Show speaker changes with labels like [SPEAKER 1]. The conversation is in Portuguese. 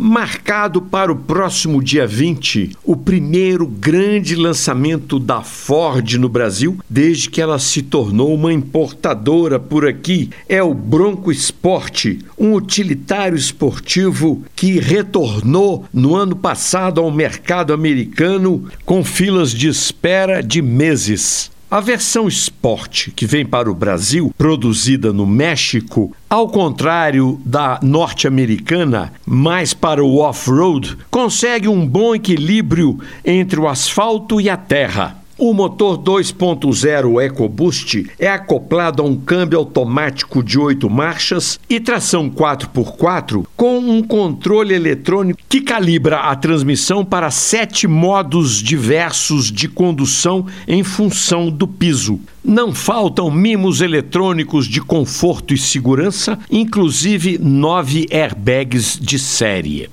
[SPEAKER 1] marcado para o próximo dia 20, o primeiro grande lançamento da Ford no Brasil desde que ela se tornou uma importadora por aqui. É o Bronco Sport, um utilitário esportivo que retornou no ano passado ao mercado americano com filas de espera de meses. A versão Sport, que vem para o Brasil, produzida no México, ao contrário da norte-americana, mais para o off-road, consegue um bom equilíbrio entre o asfalto e a terra. O motor 2.0 EcoBoost é acoplado a um câmbio automático de 8 marchas e tração 4x4 com um controle eletrônico que calibra a transmissão para sete modos diversos de condução em função do piso. Não faltam mimos eletrônicos de conforto e segurança, inclusive nove airbags de série.